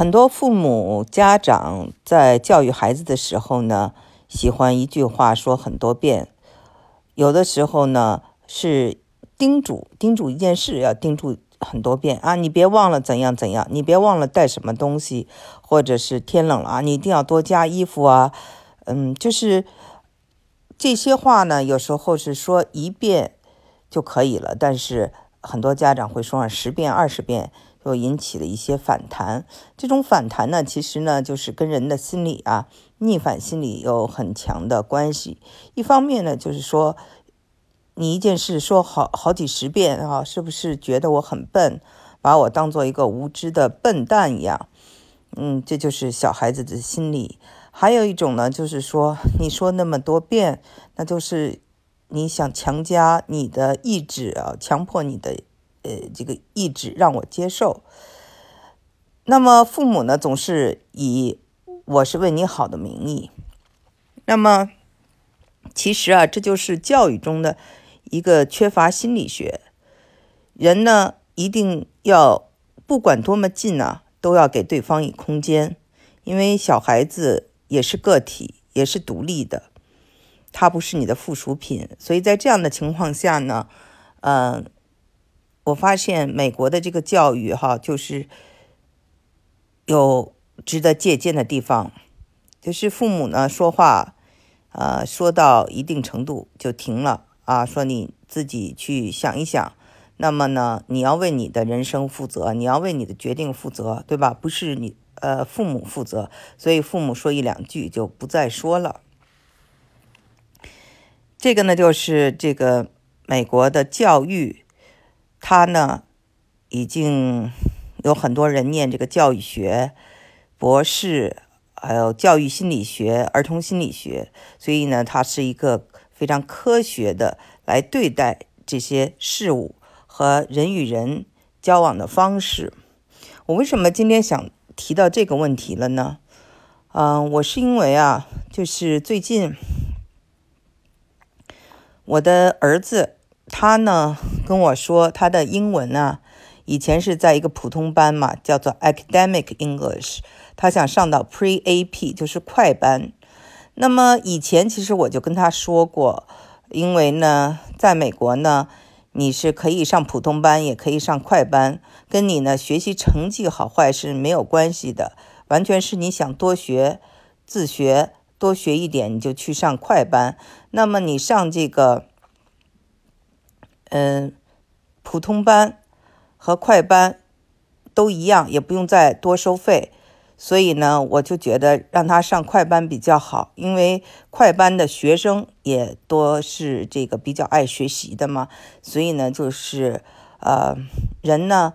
很多父母家长在教育孩子的时候呢，喜欢一句话说很多遍，有的时候呢是叮嘱叮嘱一件事要叮嘱很多遍啊，你别忘了怎样怎样，你别忘了带什么东西，或者是天冷了啊，你一定要多加衣服啊，嗯，就是这些话呢，有时候是说一遍就可以了，但是很多家长会说上十遍二十遍。又引起了一些反弹，这种反弹呢，其实呢，就是跟人的心理啊，逆反心理有很强的关系。一方面呢，就是说，你一件事说好好几十遍啊，是不是觉得我很笨，把我当做一个无知的笨蛋一样？嗯，这就是小孩子的心理。还有一种呢，就是说，你说那么多遍，那就是你想强加你的意志啊，强迫你的。呃，这个意志让我接受。那么父母呢，总是以“我是为你好”的名义。那么其实啊，这就是教育中的一个缺乏心理学。人呢，一定要不管多么近呢，都要给对方以空间，因为小孩子也是个体，也是独立的，他不是你的附属品。所以在这样的情况下呢，嗯。我发现美国的这个教育，哈，就是有值得借鉴的地方。就是父母呢说话，呃，说到一定程度就停了啊，说你自己去想一想。那么呢，你要为你的人生负责，你要为你的决定负责，对吧？不是你呃父母负责，所以父母说一两句就不再说了。这个呢，就是这个美国的教育。他呢，已经有很多人念这个教育学博士，还有教育心理学、儿童心理学，所以呢，他是一个非常科学的来对待这些事物和人与人交往的方式。我为什么今天想提到这个问题了呢？嗯，我是因为啊，就是最近我的儿子。他呢跟我说，他的英文呢，以前是在一个普通班嘛，叫做 Academic English，他想上到 Pre AP，就是快班。那么以前其实我就跟他说过，因为呢，在美国呢，你是可以上普通班，也可以上快班，跟你呢学习成绩好坏是没有关系的，完全是你想多学、自学多学一点，你就去上快班。那么你上这个。嗯，普通班和快班都一样，也不用再多收费。所以呢，我就觉得让他上快班比较好，因为快班的学生也多是这个比较爱学习的嘛。所以呢，就是呃，人呢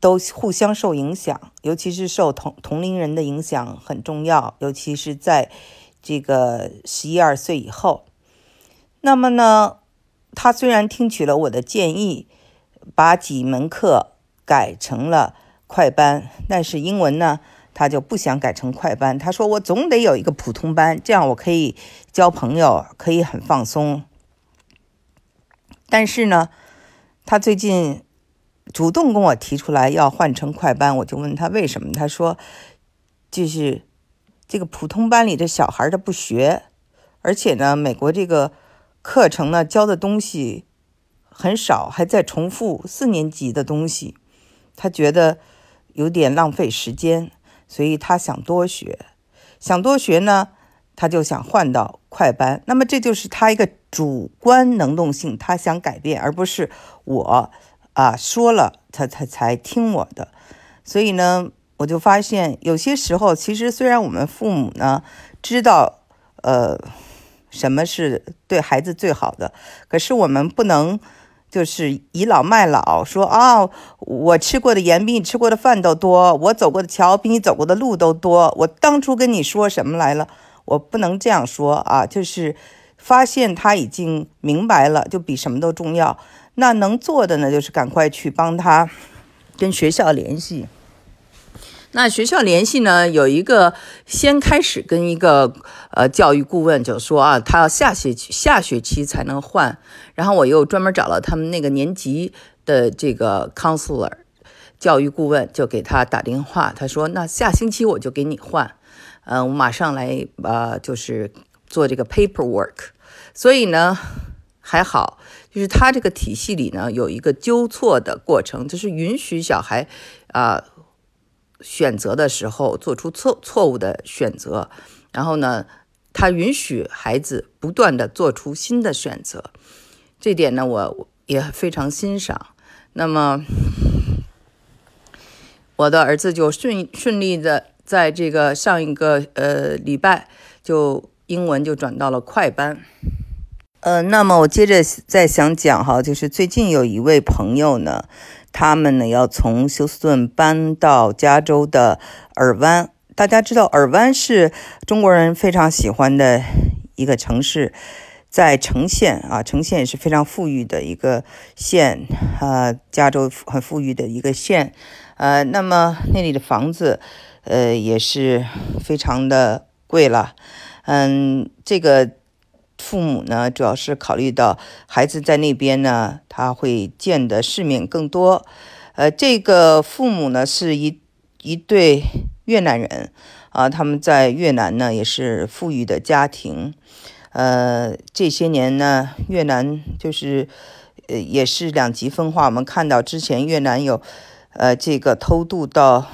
都互相受影响，尤其是受同同龄人的影响很重要，尤其是在这个十一二岁以后。那么呢？他虽然听取了我的建议，把几门课改成了快班，但是英文呢，他就不想改成快班。他说：“我总得有一个普通班，这样我可以交朋友，可以很放松。”但是呢，他最近主动跟我提出来要换成快班，我就问他为什么。他说：“就是这个普通班里的小孩他不学，而且呢，美国这个。”课程呢教的东西很少，还在重复四年级的东西，他觉得有点浪费时间，所以他想多学，想多学呢，他就想换到快班。那么这就是他一个主观能动性，他想改变，而不是我啊说了他他才听我的。所以呢，我就发现有些时候，其实虽然我们父母呢知道，呃。什么是对孩子最好的？可是我们不能就是倚老卖老，说啊，我吃过的盐比你吃过的饭都多，我走过的桥比你走过的路都多。我当初跟你说什么来了？我不能这样说啊！就是发现他已经明白了，就比什么都重要。那能做的呢，就是赶快去帮他跟学校联系。那学校联系呢？有一个先开始跟一个呃教育顾问就说啊，他要下学期下学期才能换。然后我又专门找了他们那个年级的这个 counselor，教育顾问就给他打电话，他说：“那下星期我就给你换，嗯，我马上来，呃，就是做这个 paperwork。所以呢，还好，就是他这个体系里呢有一个纠错的过程，就是允许小孩啊选择的时候做出错错误的选择，然后呢，他允许孩子不断的做出新的选择，这点呢我也非常欣赏。那么。”我的儿子就顺顺利的在这个上一个呃礼拜就英文就转到了快班，呃，那么我接着再想讲哈，就是最近有一位朋友呢，他们呢要从休斯顿搬到加州的尔湾，大家知道尔湾是中国人非常喜欢的一个城市，在城县啊，城县也是非常富裕的一个县呃，加州很富裕的一个县。呃，那么那里的房子，呃，也是非常的贵了。嗯，这个父母呢，主要是考虑到孩子在那边呢，他会见的世面更多。呃，这个父母呢，是一一对越南人啊，他们在越南呢也是富裕的家庭。呃，这些年呢，越南就是呃也是两极分化。我们看到之前越南有。呃，这个偷渡到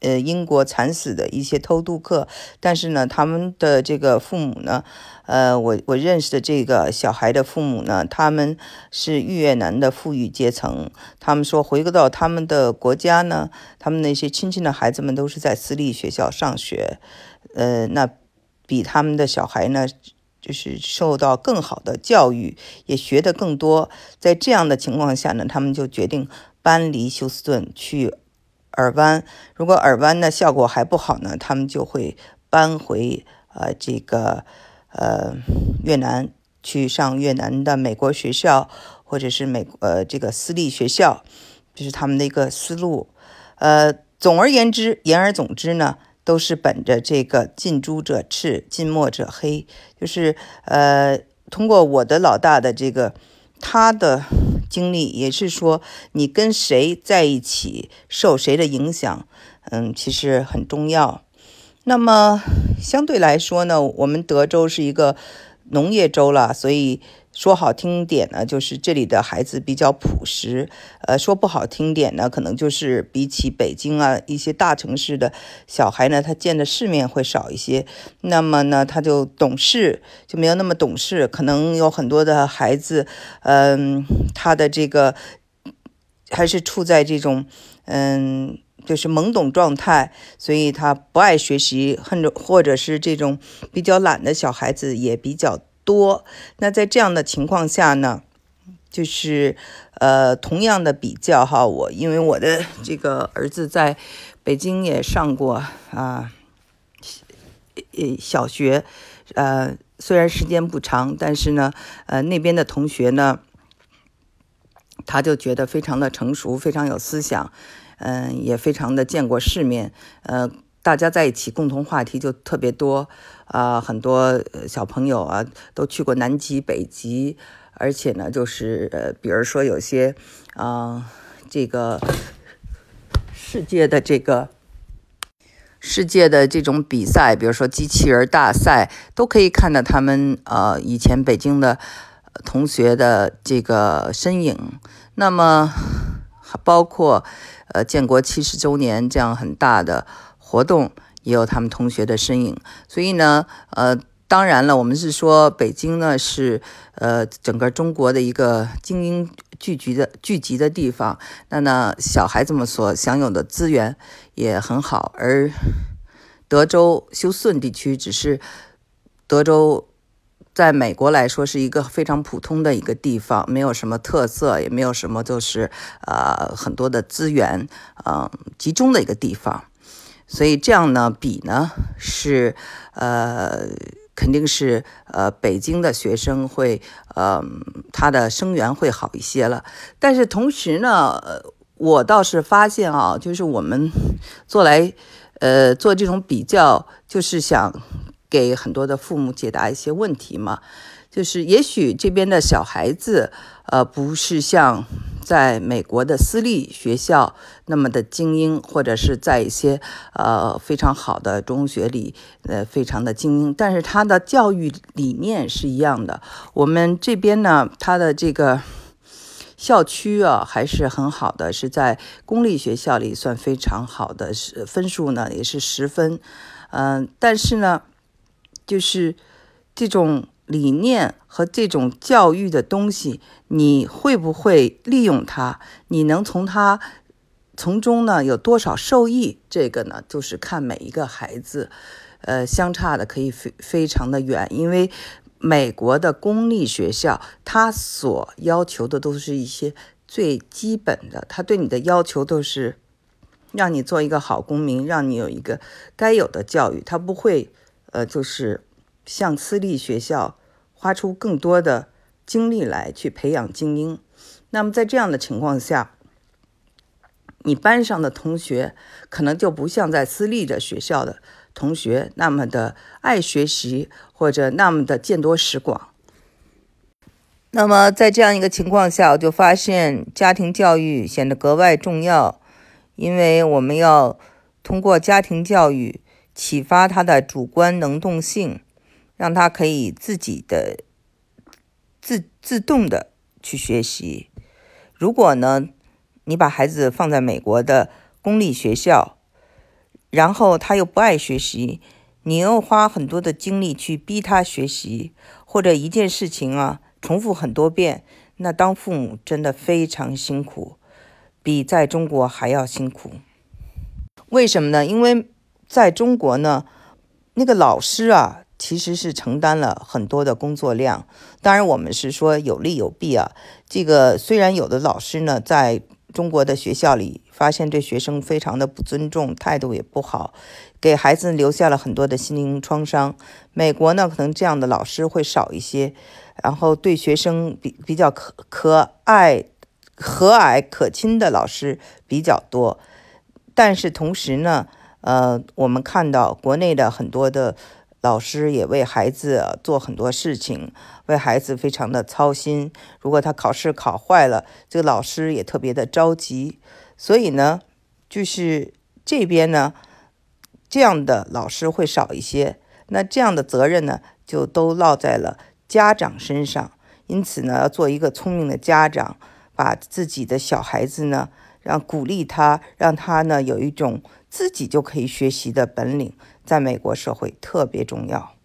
呃英国惨死的一些偷渡客，但是呢，他们的这个父母呢，呃，我我认识的这个小孩的父母呢，他们是越南的富裕阶层。他们说，回归到他们的国家呢，他们那些亲戚的孩子们都是在私立学校上学，呃，那比他们的小孩呢，就是受到更好的教育，也学得更多。在这样的情况下呢，他们就决定。搬离休斯顿去耳湾，如果耳湾的效果还不好呢，他们就会搬回呃这个呃越南去上越南的美国学校，或者是美呃这个私立学校，这是他们的一个思路。呃，总而言之，言而总之呢，都是本着这个近朱者赤，近墨者黑，就是呃通过我的老大的这个他的。经历也是说，你跟谁在一起，受谁的影响，嗯，其实很重要。那么相对来说呢，我们德州是一个农业州了，所以。说好听点呢，就是这里的孩子比较朴实；呃，说不好听点呢，可能就是比起北京啊一些大城市的小孩呢，他见的世面会少一些。那么呢，他就懂事就没有那么懂事，可能有很多的孩子，嗯，他的这个还是处在这种嗯，就是懵懂状态，所以他不爱学习，或者或者是这种比较懒的小孩子也比较。多，那在这样的情况下呢，就是呃，同样的比较哈，我因为我的这个儿子在北京也上过啊，呃，小学，呃，虽然时间不长，但是呢，呃，那边的同学呢，他就觉得非常的成熟，非常有思想，嗯，也非常的见过世面，呃。大家在一起，共同话题就特别多啊！很多小朋友啊，都去过南极、北极，而且呢，就是呃，比如说有些啊，这个世界的这个世界的这种比赛，比如说机器人大赛，都可以看到他们呃以前北京的同学的这个身影。那么包括呃建国七十周年这样很大的。活动也有他们同学的身影，所以呢，呃，当然了，我们是说北京呢是呃整个中国的一个精英聚集的聚集的地方，那呢小孩子们所享有的资源也很好，而德州休斯顿地区只是德州在美国来说是一个非常普通的一个地方，没有什么特色，也没有什么就是呃很多的资源，嗯，集中的一个地方。所以这样呢，比呢是，呃，肯定是呃北京的学生会，呃，他的生源会好一些了。但是同时呢，我倒是发现啊，就是我们做来，呃，做这种比较，就是想给很多的父母解答一些问题嘛。就是也许这边的小孩子，呃，不是像在美国的私立学校那么的精英，或者是在一些呃非常好的中学里，呃非常的精英，但是他的教育理念是一样的。我们这边呢，他的这个校区啊还是很好的，是在公立学校里算非常好的，是分数呢也是十分。嗯，但是呢，就是这种。理念和这种教育的东西，你会不会利用它？你能从它从中呢有多少受益？这个呢，就是看每一个孩子，呃，相差的可以非非常的远。因为美国的公立学校，它所要求的都是一些最基本的，他对你的要求都是让你做一个好公民，让你有一个该有的教育。他不会，呃，就是。像私立学校花出更多的精力来去培养精英，那么在这样的情况下，你班上的同学可能就不像在私立的学校的同学那么的爱学习或者那么的见多识广。那么在这样一个情况下，我就发现家庭教育显得格外重要，因为我们要通过家庭教育启发他的主观能动性。让他可以自己的自自动的去学习。如果呢，你把孩子放在美国的公立学校，然后他又不爱学习，你又花很多的精力去逼他学习，或者一件事情啊重复很多遍，那当父母真的非常辛苦，比在中国还要辛苦。为什么呢？因为在中国呢，那个老师啊。其实是承担了很多的工作量，当然我们是说有利有弊啊。这个虽然有的老师呢，在中国的学校里发现对学生非常的不尊重，态度也不好，给孩子留下了很多的心灵创伤。美国呢，可能这样的老师会少一些，然后对学生比比较可可爱、和蔼可亲的老师比较多。但是同时呢，呃，我们看到国内的很多的。老师也为孩子做很多事情，为孩子非常的操心。如果他考试考坏了，这个老师也特别的着急。所以呢，就是这边呢，这样的老师会少一些。那这样的责任呢，就都落在了家长身上。因此呢，要做一个聪明的家长，把自己的小孩子呢，让鼓励他，让他呢有一种自己就可以学习的本领。在美国社会特别重要。